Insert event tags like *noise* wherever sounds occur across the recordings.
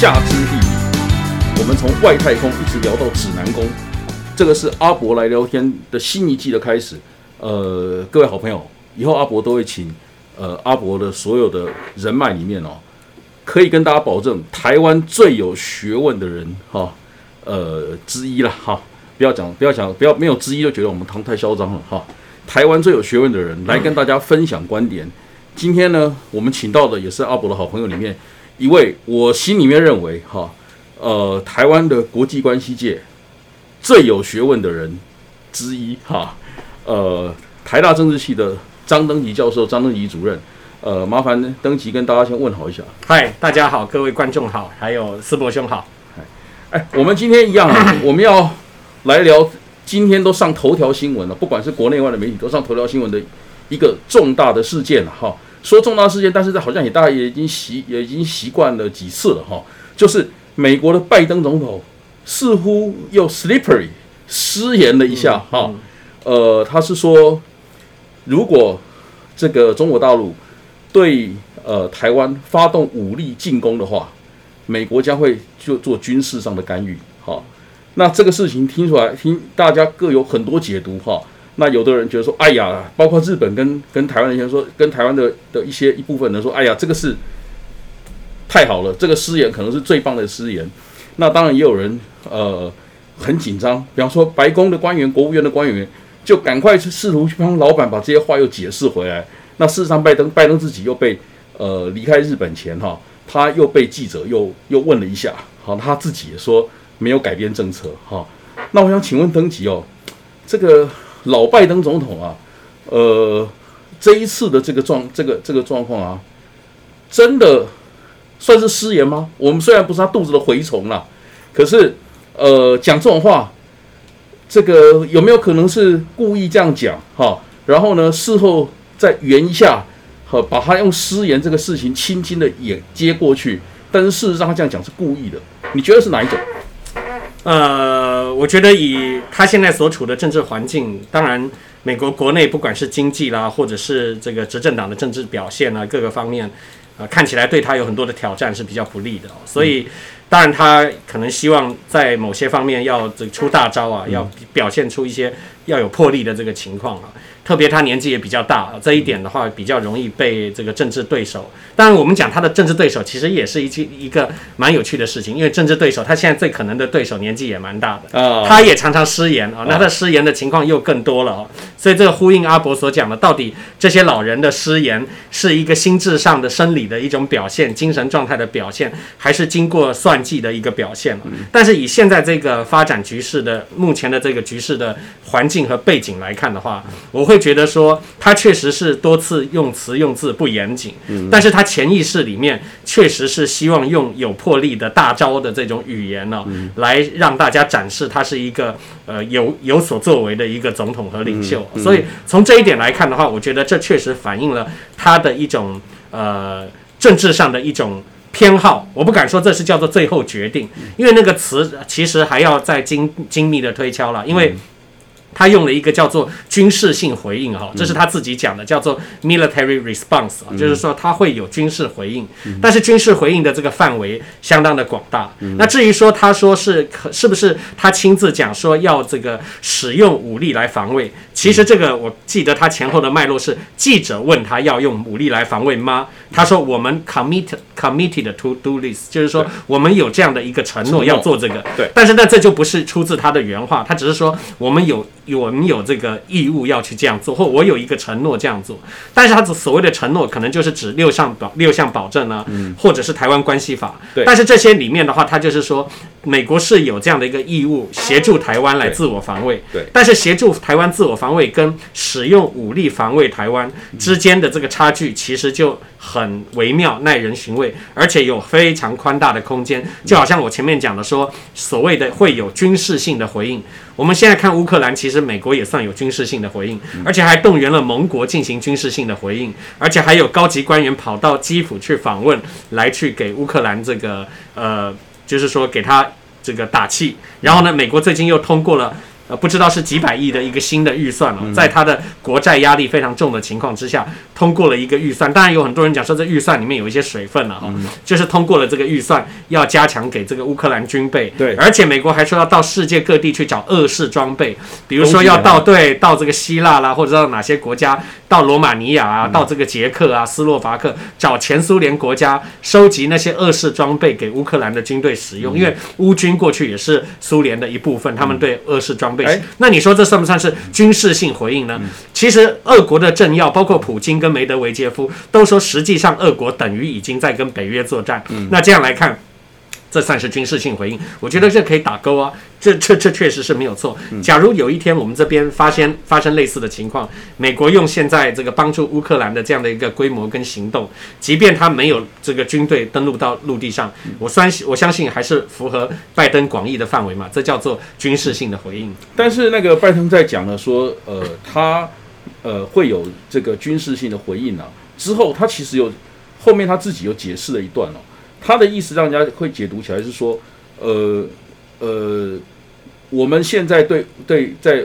下之地，我们从外太空一直聊到指南宫。这个是阿伯来聊天的新一季的开始。呃，各位好朋友，以后阿伯都会请呃阿伯的所有的人脉里面哦，可以跟大家保证，台湾最有学问的人哈，呃之一了哈。不要讲，不要讲，不要没有之一就觉得我们唐太嚣张了哈。台湾最有学问的人来跟大家分享观点。今天呢，我们请到的也是阿伯的好朋友里面一位，我心里面认为哈，呃，台湾的国际关系界最有学问的人之一哈，呃，台大政治系的张登吉教授，张登吉主任，呃，麻烦登吉跟大家先问好一下。嗨，大家好，各位观众好，还有思博兄好。哎，我们今天一样啊，*laughs* 我们要来聊今天都上头条新闻了，不管是国内外的媒体都上头条新闻的一个重大的事件了哈。说重大事件，但是这好像也大家也已经习也已经习惯了几次了哈。就是美国的拜登总统似乎又 slippery 失言了一下哈。呃，他是说，如果这个中国大陆对呃台湾发动武力进攻的话，美国将会就做军事上的干预。哈，那这个事情听出来，听大家各有很多解读哈。那有的人觉得说，哎呀，包括日本跟跟台湾的人说，跟台湾的的一些一部分人说，哎呀，这个是太好了，这个失言可能是最棒的失言。那当然也有人呃很紧张，比方说白宫的官员、国务院的官员就赶快去试图去帮老板把这些话又解释回来。那事实上，拜登拜登自己又被呃离开日本前哈，他又被记者又又问了一下，好，他自己也说没有改变政策哈。那我想请问登吉哦，这个。老拜登总统啊，呃，这一次的这个状这个这个状况啊，真的算是失言吗？我们虽然不是他肚子的蛔虫啦，可是呃，讲这种话，这个有没有可能是故意这样讲哈？然后呢，事后再圆一下，好，把他用失言这个事情轻轻的也接过去，但是事实上他这样讲是故意的，你觉得是哪一种？呃，我觉得以他现在所处的政治环境，当然美国国内不管是经济啦，或者是这个执政党的政治表现啊，各个方面，呃，看起来对他有很多的挑战是比较不利的。所以，当然他可能希望在某些方面要这出大招啊，要表现出一些要有魄力的这个情况啊。特别他年纪也比较大，这一点的话比较容易被这个政治对手。当然，我们讲他的政治对手，其实也是一句一个蛮有趣的事情，因为政治对手他现在最可能的对手年纪也蛮大的啊，他也常常失言啊，那他失言的情况又更多了哦。所以这个呼应阿伯所讲的，到底这些老人的失言是一个心智上的生理的一种表现，精神状态的表现，还是经过算计的一个表现？但是以现在这个发展局势的目前的这个局势的环境和背景来看的话，我会。觉得说他确实是多次用词用字不严谨，但是他潜意识里面确实是希望用有魄力的大招的这种语言呢，来让大家展示他是一个呃有有所作为的一个总统和领袖。所以从这一点来看的话，我觉得这确实反映了他的一种呃政治上的一种偏好。我不敢说这是叫做最后决定，因为那个词其实还要再精精密的推敲了，因为。他用了一个叫做军事性回应哈，这是他自己讲的，叫做 military response 啊，就是说他会有军事回应，但是军事回应的这个范围相当的广大。那至于说他说是可是不是他亲自讲说要这个使用武力来防卫，其实这个我记得他前后的脉络是记者问他要用武力来防卫吗？他说我们 committed committed to do this，就是说我们有这样的一个承诺要做这个。对，但是呢，这就不是出自他的原话，他只是说我们有。我们有这个义务要去这样做，或我有一个承诺这样做。但是他所谓的承诺，可能就是指六项保六项保证呢，或者是台湾关系法。对。但是这些里面的话，他就是说，美国是有这样的一个义务，协助台湾来自我防卫。对。但是协助台湾自我防卫跟使用武力防卫台湾之间的这个差距，其实就很微妙、耐人寻味，而且有非常宽大的空间。就好像我前面讲的说，所谓的会有军事性的回应。我们现在看乌克兰，其实美国也算有军事性的回应，而且还动员了盟国进行军事性的回应，而且还有高级官员跑到基辅去访问，来去给乌克兰这个呃，就是说给他这个打气。然后呢，美国最近又通过了呃，不知道是几百亿的一个新的预算了，在他的国债压力非常重的情况之下，通过了一个预算。当然有很多人讲说，这预算里面有一些水分了哈，就是通过了这个预算，要加强给这个乌克兰军备。对，而且美国还说要到世界各地去找俄式装备，比如说要到对到这个希腊啦，或者到哪些国家，到罗马尼亚啊，到这个捷克啊、斯洛伐克，找前苏联国家收集那些俄式装备给乌克兰的军队使用，因为乌军过去也是苏联的一部分，他们对俄式装备。哎，那你说这算不算是军事性回应呢？其实，俄国的政要，包括普京跟梅德韦杰夫，都说实际上俄国等于已经在跟北约作战。那这样来看。这算是军事性回应，我觉得这可以打勾啊，这这这确实是没有错。假如有一天我们这边发现发生类似的情况，美国用现在这个帮助乌克兰的这样的一个规模跟行动，即便他没有这个军队登陆到陆地上，我相信我相信还是符合拜登广义的范围嘛，这叫做军事性的回应。但是那个拜登在讲了说，呃，他呃会有这个军事性的回应啊，之后他其实有后面他自己有解释了一段哦。他的意思让人家会解读起来是说，呃呃，我们现在对对在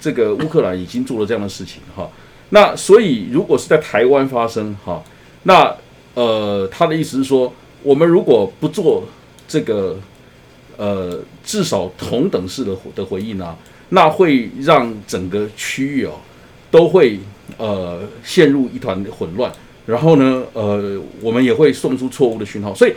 这个乌克兰已经做了这样的事情哈，那所以如果是在台湾发生哈，那呃他的意思是说，我们如果不做这个呃至少同等式的的回应啊，那会让整个区域哦都会呃陷入一团混乱。然后呢，呃，我们也会送出错误的讯号，所以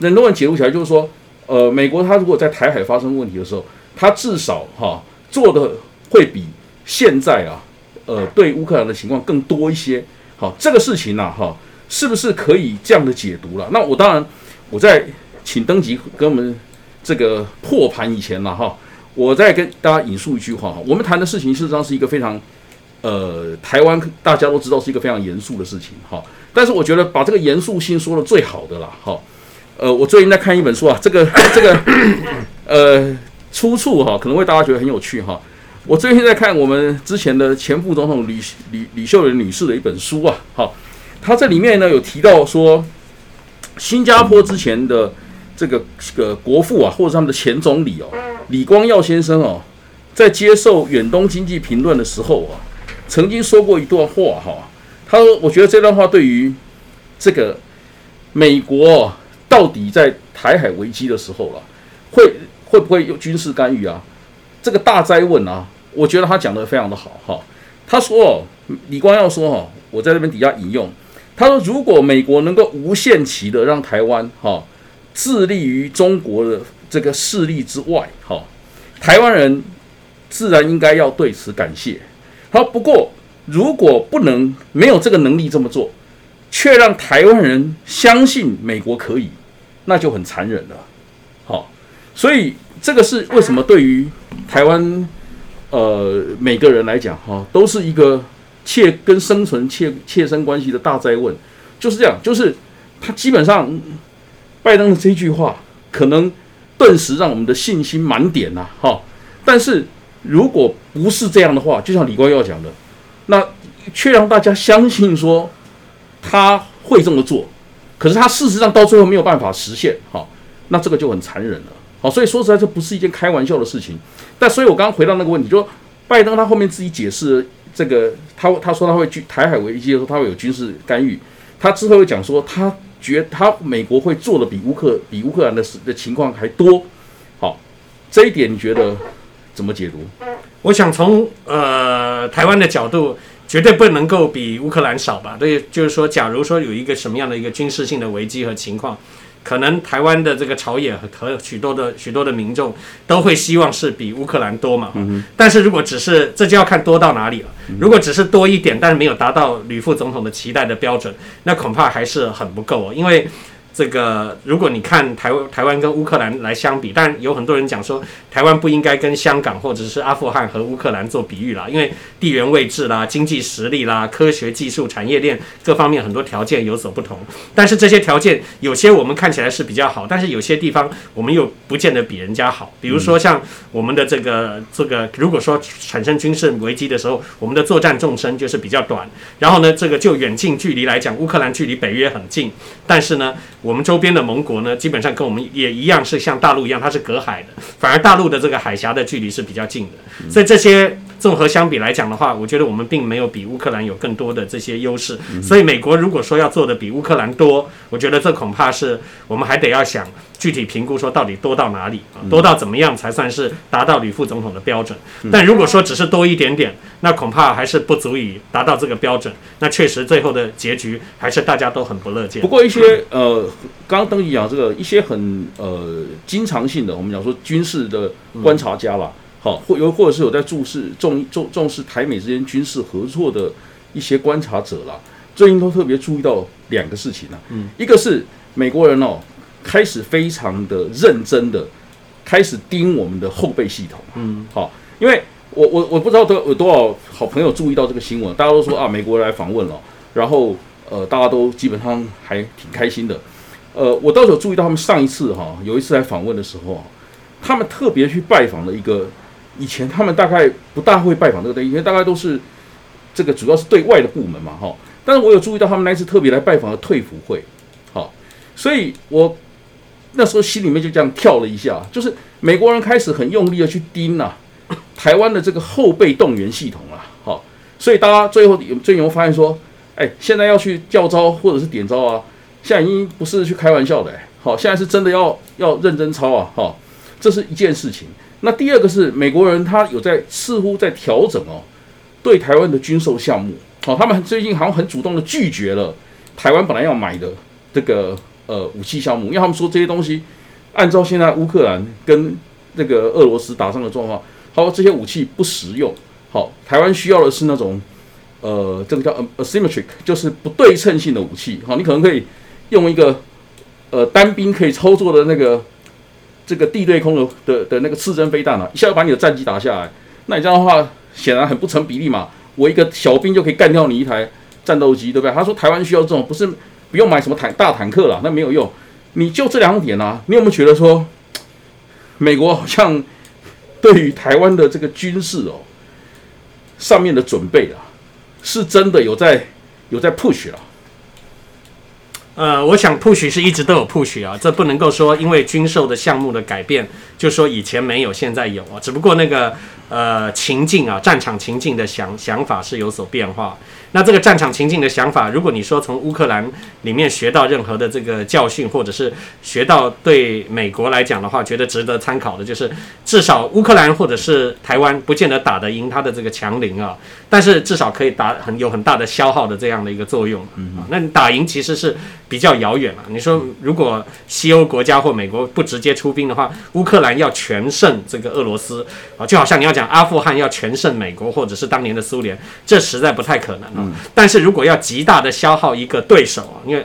很多人解读起来就是说，呃，美国它如果在台海发生问题的时候，它至少哈做的会比现在啊，呃，对乌克兰的情况更多一些。好，这个事情呢，哈，是不是可以这样的解读了？那我当然，我在请登吉跟我们这个破盘以前呢，哈，我再跟大家引述一句话哈，我们谈的事情事实上是一个非常。呃，台湾大家都知道是一个非常严肃的事情，哈。但是我觉得把这个严肃性说的最好的啦，哈。呃，我最近在看一本书啊，这个 *coughs* 这个 *coughs* 呃出处哈，可能会大家觉得很有趣哈。我最近在看我们之前的前副总统李李李秀莲女士的一本书啊，好，她这里面呢有提到说，新加坡之前的这个这个国父啊，或者他们的前总理哦，李光耀先生哦，在接受远东经济评论的时候啊。曾经说过一段话哈，他说：“我觉得这段话对于这个美国到底在台海危机的时候了，会会不会有军事干预啊？这个大灾问啊，我觉得他讲的非常的好哈。他说，李光耀说哈，我在这边底下引用，他说，如果美国能够无限期的让台湾哈致力于中国的这个势力之外哈，台湾人自然应该要对此感谢。”好，不过如果不能没有这个能力这么做，却让台湾人相信美国可以，那就很残忍了。好，所以这个是为什么对于台湾呃每个人来讲哈，都是一个切跟生存切切身关系的大灾问，就是这样，就是他基本上拜登的这句话，可能顿时让我们的信心满点呐，哈，但是。如果不是这样的话，就像李光耀讲的，那却让大家相信说他会这么做，可是他事实上到最后没有办法实现，哈，那这个就很残忍了，好，所以说实在这不是一件开玩笑的事情。但所以我刚刚回到那个问题，就说拜登他后面自己解释这个，他他说他会军台海危机的时候他会有军事干预，他之后又讲说他觉他美国会做的比乌克比乌克兰的的情况还多，好，这一点你觉得？怎么解读？我想从呃台湾的角度，绝对不能够比乌克兰少吧？对，就是说，假如说有一个什么样的一个军事性的危机和情况，可能台湾的这个朝野和许多的许多的民众都会希望是比乌克兰多嘛。嗯但是如果只是这就要看多到哪里了。如果只是多一点，但是没有达到吕副总统的期待的标准，那恐怕还是很不够哦，因为。这个，如果你看台湾，台湾跟乌克兰来相比，但有很多人讲说，台湾不应该跟香港或者是阿富汗和乌克兰做比喻啦，因为地缘位置啦、经济实力啦、科学技术产业链各方面很多条件有所不同。但是这些条件有些我们看起来是比较好，但是有些地方我们又不见得比人家好。比如说像我们的这个这个，如果说产生军事危机的时候，我们的作战纵深就是比较短。然后呢，这个就远近距离来讲，乌克兰距离北约很近，但是呢。我们周边的盟国呢，基本上跟我们也一样是像大陆一样，它是隔海的，反而大陆的这个海峡的距离是比较近的，所以这些。综合相比来讲的话，我觉得我们并没有比乌克兰有更多的这些优势。所以美国如果说要做的比乌克兰多，我觉得这恐怕是我们还得要想具体评估说到底多到哪里啊，多到怎么样才算是达到吕副总统的标准。但如果说只是多一点点，那恐怕还是不足以达到这个标准。那确实最后的结局还是大家都很不乐见。不过一些呃，刚刚登记讲这个一些很呃经常性的，我们讲说军事的观察家啦。好，或有或者是有在注视重重重视台美之间军事合作的一些观察者啦，最近都特别注意到两个事情呢。嗯，一个是美国人哦，开始非常的认真的开始盯我们的后备系统。嗯，好，因为我我我不知道都有多少好朋友注意到这个新闻，大家都说啊，美国人来访问了，然后呃，大家都基本上还挺开心的。呃，我倒是有注意到他们上一次哈，有一次来访问的时候，他们特别去拜访了一个。以前他们大概不大会拜访这个东西，因为大概都是这个主要是对外的部门嘛，哈。但是我有注意到他们那次特别来拜访的退服会，好，所以我那时候心里面就这样跳了一下，就是美国人开始很用力的去盯呐台湾的这个后备动员系统啊，好，所以大家最后有最有发现说，哎，现在要去叫招或者是点招啊，现在已经不是去开玩笑的，好，现在是真的要要认真操啊，哈，这是一件事情。那第二个是美国人，他有在似乎在调整哦，对台湾的军售项目，好，他们最近好像很主动的拒绝了台湾本来要买的这个呃武器项目，因为他们说这些东西按照现在乌克兰跟这个俄罗斯打仗的状况，好，这些武器不实用，好，台湾需要的是那种呃这个叫 asymmetric，就是不对称性的武器，好，你可能可以用一个呃单兵可以操作的那个。这个地对空的的的那个刺针飞弹啊，一下就把你的战机打下来。那你这样的话，显然很不成比例嘛。我一个小兵就可以干掉你一台战斗机，对不对？他说台湾需要这种，不是不用买什么坦大坦克了，那没有用。你就这两点啊，你有没有觉得说，美国好像对于台湾的这个军事哦上面的准备啊，是真的有在有在 push 啊？呃，我想 push 是一直都有 push 啊，这不能够说因为军售的项目的改变，就说以前没有，现在有啊，只不过那个呃情境啊，战场情境的想想法是有所变化。那这个战场情境的想法，如果你说从乌克兰里面学到任何的这个教训，或者是学到对美国来讲的话，觉得值得参考的，就是至少乌克兰或者是台湾不见得打得赢他的这个强邻啊，但是至少可以打很有很大的消耗的这样的一个作用啊。那打赢其实是比较遥远了。你说如果西欧国家或美国不直接出兵的话，乌克兰要全胜这个俄罗斯啊，就好像你要讲阿富汗要全胜美国或者是当年的苏联，这实在不太可能啊。但是如果要极大的消耗一个对手啊，因为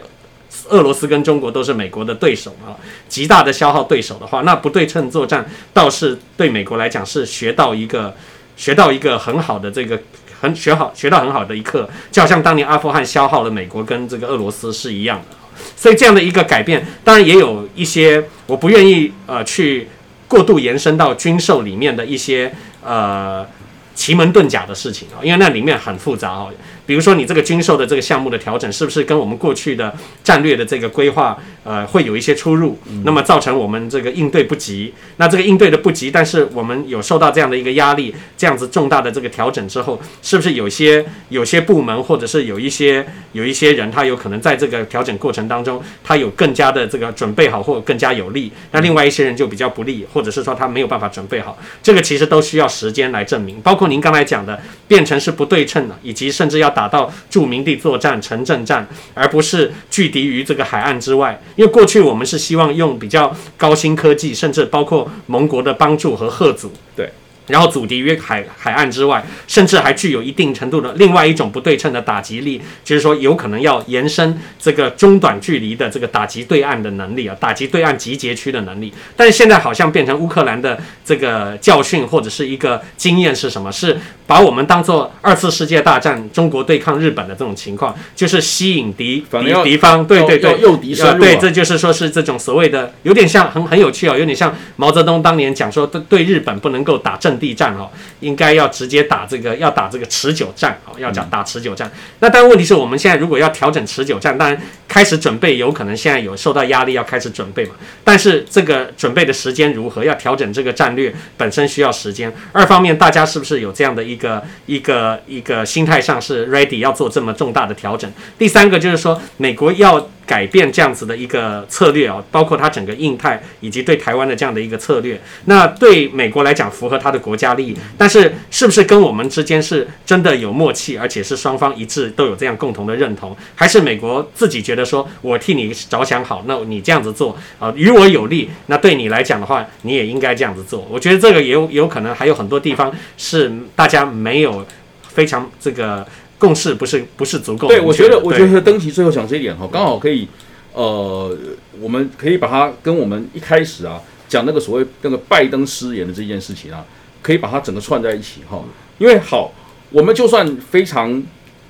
俄罗斯跟中国都是美国的对手啊，极大的消耗对手的话，那不对称作战倒是对美国来讲是学到一个学到一个很好的这个很学好学到很好的一课，就好像当年阿富汗消耗了美国跟这个俄罗斯是一样的。所以这样的一个改变，当然也有一些我不愿意呃去过度延伸到军售里面的一些呃奇门遁甲的事情啊，因为那里面很复杂哦。比如说，你这个军售的这个项目的调整，是不是跟我们过去的战略的这个规划，呃，会有一些出入？那么造成我们这个应对不及。那这个应对的不及，但是我们有受到这样的一个压力，这样子重大的这个调整之后，是不是有些有些部门或者是有一些有一些人，他有可能在这个调整过程当中，他有更加的这个准备好，或更加有利？那另外一些人就比较不利，或者是说他没有办法准备好。这个其实都需要时间来证明。包括您刚才讲的，变成是不对称的，以及甚至要。打到著名地作战、城镇战，而不是拒敌于这个海岸之外。因为过去我们是希望用比较高新科技，甚至包括盟国的帮助和贺阻，对。然后阻敌于海海岸之外，甚至还具有一定程度的另外一种不对称的打击力，就是说有可能要延伸这个中短距离的这个打击对岸的能力啊，打击对岸集结区的能力。但是现在好像变成乌克兰的这个教训或者是一个经验是什么？是把我们当做二次世界大战中国对抗日本的这种情况，就是吸引敌敌敌方，对对对，诱敌深入啊对，这就是说是这种所谓的，有点像很很有趣哦，有点像毛泽东当年讲说，对对日本不能够打阵地战哦，应该要直接打这个，要打这个持久战哦，要讲打持久战。那但问题是我们现在如果要调整持久战，当然开始准备，有可能现在有受到压力要开始准备嘛，但是这个准备的时间如何，要调整这个战略本身需要时间。二方面，大家是不是有这样的一一个一个一个心态上是 ready 要做这么重大的调整？第三个就是说，美国要改变这样子的一个策略啊，包括它整个印太以及对台湾的这样的一个策略。那对美国来讲，符合它的国家利益，但是是不是跟我们之间是真的有默契，而且是双方一致，都有这样共同的认同？还是美国自己觉得说我替你着想好，那你这样子做啊，于我有利，那对你来讲的话，你也应该这样子做。我觉得这个也有有可能还有很多地方是大家没有非常这个共识，不是不是足够对，我觉得，我觉得登奇最后讲这一点哈，刚好可以，呃，我们可以把它跟我们一开始啊讲那个所谓那个拜登失言的这件事情啊，可以把它整个串在一起哈。因为好，我们就算非常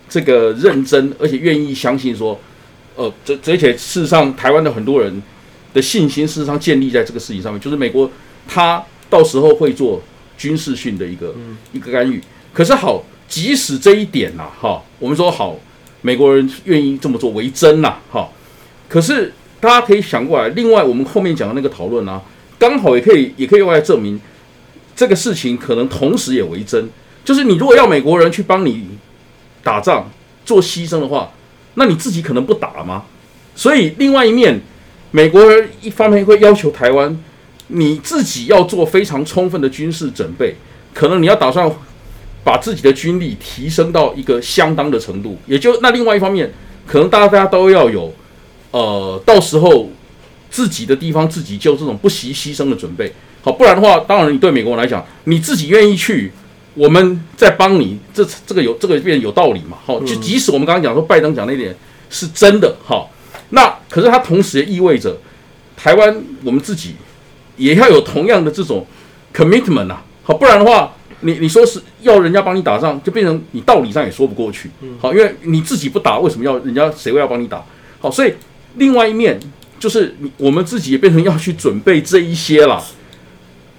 这个认真，而且愿意相信说，呃，这这而且事实上，台湾的很多人的信心事实上建立在这个事情上面，就是美国他到时候会做军事训的一个、一个干预。可是好，即使这一点呐、哈，我们说好，美国人愿意这么做为真呐、哈，可是大家可以想过来，另外我们后面讲的那个讨论啊，刚好也可以也可以用来证明这个事情可能同时也为真，就是你如果要美国人去帮你打仗做牺牲的话，那你自己可能不打吗？所以另外一面，美国人一方面会要求台湾，你自己要做非常充分的军事准备，可能你要打算把自己的军力提升到一个相当的程度，也就那另外一方面，可能大家都要有，呃，到时候自己的地方自己就这种不惜牺牲的准备，好，不然的话，当然你对美国人来讲，你自己愿意去，我们再帮你，这这个有这个变有道理嘛，好，就即使我们刚刚讲说拜登讲那点是真的，好，那可是它同时也意味着台湾我们自己也要有同样的这种 commitment 啊，好，不然的话，你你说是要人家帮你打仗，就变成你道理上也说不过去，好，因为你自己不打，为什么要人家谁会要帮你打？好，所以另外一面就是你我们自己也变成要去准备这一些啦。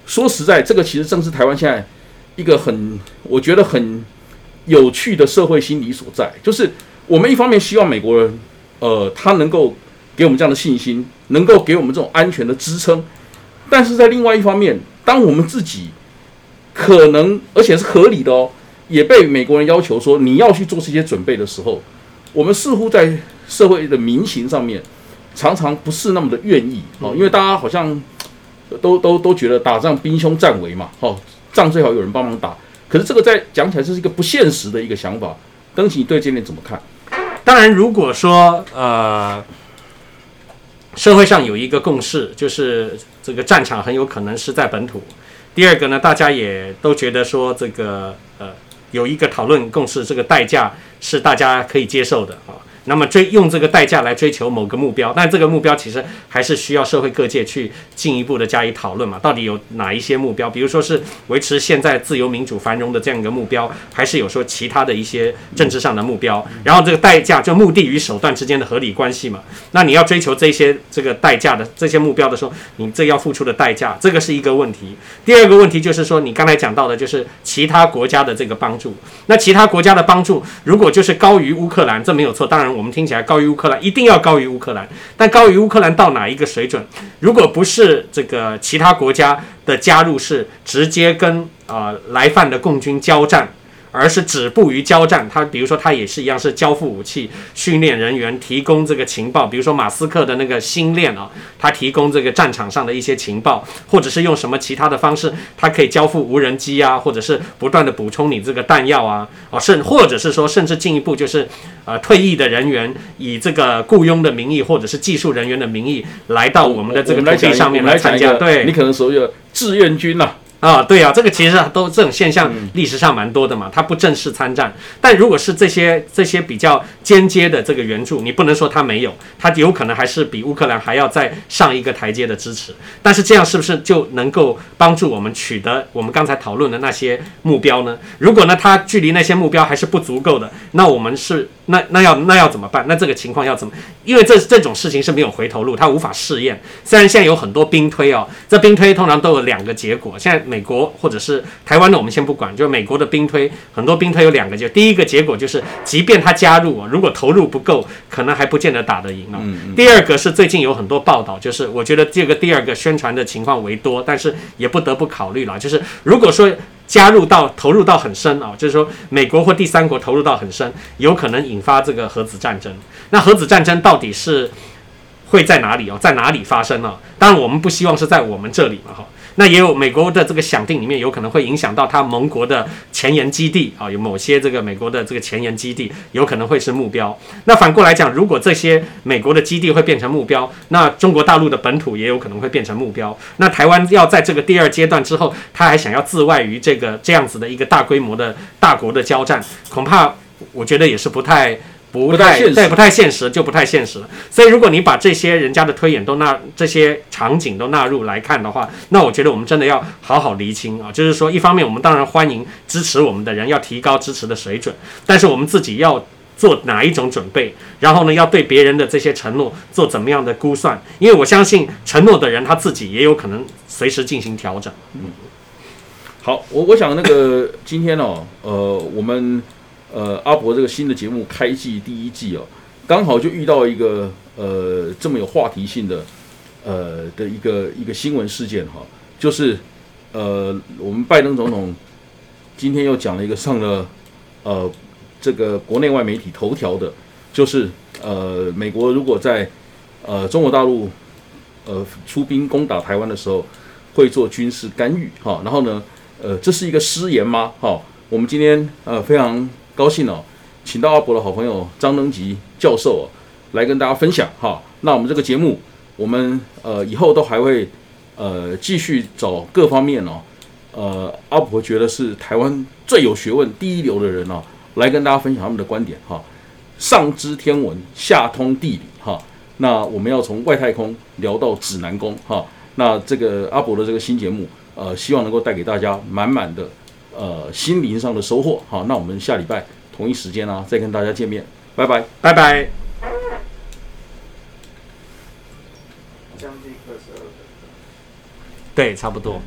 说实在，这个其实正是台湾现在一个很我觉得很有趣的社会心理所在，就是我们一方面希望美国人，呃，他能够给我们这样的信心，能够给我们这种安全的支撑，但是在另外一方面，当我们自己可能而且是合理的哦，也被美国人要求说你要去做这些准备的时候，我们似乎在社会的民情上面常常不是那么的愿意哦，因为大家好像都都都觉得打仗兵凶战危嘛，哦，仗最好有人帮忙打。可是这个在讲起来，这是一个不现实的一个想法。登喜，你对这点怎么看？当然，如果说呃，社会上有一个共识，就是这个战场很有可能是在本土。第二个呢，大家也都觉得说这个呃有一个讨论共识，这个代价是大家可以接受的啊。那么追用这个代价来追求某个目标，但这个目标其实还是需要社会各界去进一步的加以讨论嘛。到底有哪一些目标？比如说是维持现在自由民主繁荣的这样一个目标，还是有说其他的一些政治上的目标？然后这个代价就目的与手段之间的合理关系嘛。那你要追求这些这个代价的这些目标的时候，你这要付出的代价，这个是一个问题。第二个问题就是说，你刚才讲到的就是其他国家的这个帮助。那其他国家的帮助，如果就是高于乌克兰，这没有错。当然，我们听起来高于乌克兰，一定要高于乌克兰。但高于乌克兰到哪一个水准？如果不是这个其他国家的加入是直接跟啊来犯的共军交战。而是止步于交战，他比如说他也是一样是交付武器、训练人员、提供这个情报，比如说马斯克的那个星链啊，他提供这个战场上的一些情报，或者是用什么其他的方式，他可以交付无人机啊，或者是不断的补充你这个弹药啊，啊，甚或者是说甚至进一步就是呃退役的人员以这个雇佣的名义或者是技术人员的名义来到我们的这个土地上面来参加，对。你可能所谓的志愿军呐、啊，对啊，这个其实都这种现象历史上蛮多的嘛。他不正式参战，但如果是这些这些比较间接的这个援助，你不能说他没有，他有可能还是比乌克兰还要再上一个台阶的支持。但是这样是不是就能够帮助我们取得我们刚才讨论的那些目标呢？如果呢，他距离那些目标还是不足够的，那我们是那那要那要怎么办？那这个情况要怎么？因为这这种事情是没有回头路，他无法试验。虽然现在有很多兵推哦，这兵推通常都有两个结果。现在美国或者是台湾的，我们先不管，就是美国的兵推，很多兵推有两个就，第一个结果就是，即便他加入，如果投入不够，可能还不见得打得赢啊。第二个是最近有很多报道，就是我觉得这个第二个宣传的情况为多，但是也不得不考虑了，就是如果说加入到投入到很深啊，就是说美国或第三国投入到很深，有可能引发这个核子战争。那核子战争到底是会在哪里哦？在哪里发生呢？当然我们不希望是在我们这里嘛，哈。那也有美国的这个想定里面有可能会影响到他盟国的前沿基地啊，有某些这个美国的这个前沿基地有可能会是目标。那反过来讲，如果这些美国的基地会变成目标，那中国大陆的本土也有可能会变成目标。那台湾要在这个第二阶段之后，他还想要自外于这个这样子的一个大规模的大国的交战，恐怕我觉得也是不太。不太现实对，不太现实，就不太现实了。所以，如果你把这些人家的推演都纳，这些场景都纳入来看的话，那我觉得我们真的要好好厘清啊。就是说，一方面我们当然欢迎支持我们的人，要提高支持的水准，但是我们自己要做哪一种准备，然后呢，要对别人的这些承诺做怎么样的估算？因为我相信承诺的人他自己也有可能随时进行调整。嗯，好，我我想那个 *coughs* 今天哦，呃，我们。呃，阿伯这个新的节目开季第一季哦，刚好就遇到一个呃这么有话题性的呃的一个一个新闻事件哈，就是呃我们拜登总统今天又讲了一个上了呃这个国内外媒体头条的，就是呃美国如果在呃中国大陆呃出兵攻打台湾的时候会做军事干预哈，然后呢呃这是一个失言吗？哈，我们今天呃非常。高兴哦，请到阿伯的好朋友张登吉教授哦，来跟大家分享哈。那我们这个节目，我们呃以后都还会呃继续找各方面哦，呃阿伯觉得是台湾最有学问、第一流的人哦，来跟大家分享他们的观点哈。上知天文，下通地理哈。那我们要从外太空聊到指南宫哈。那这个阿伯的这个新节目，呃，希望能够带给大家满满的。呃，心灵上的收获。好，那我们下礼拜同一时间啊，再跟大家见面。拜拜，拜拜。对，差不多。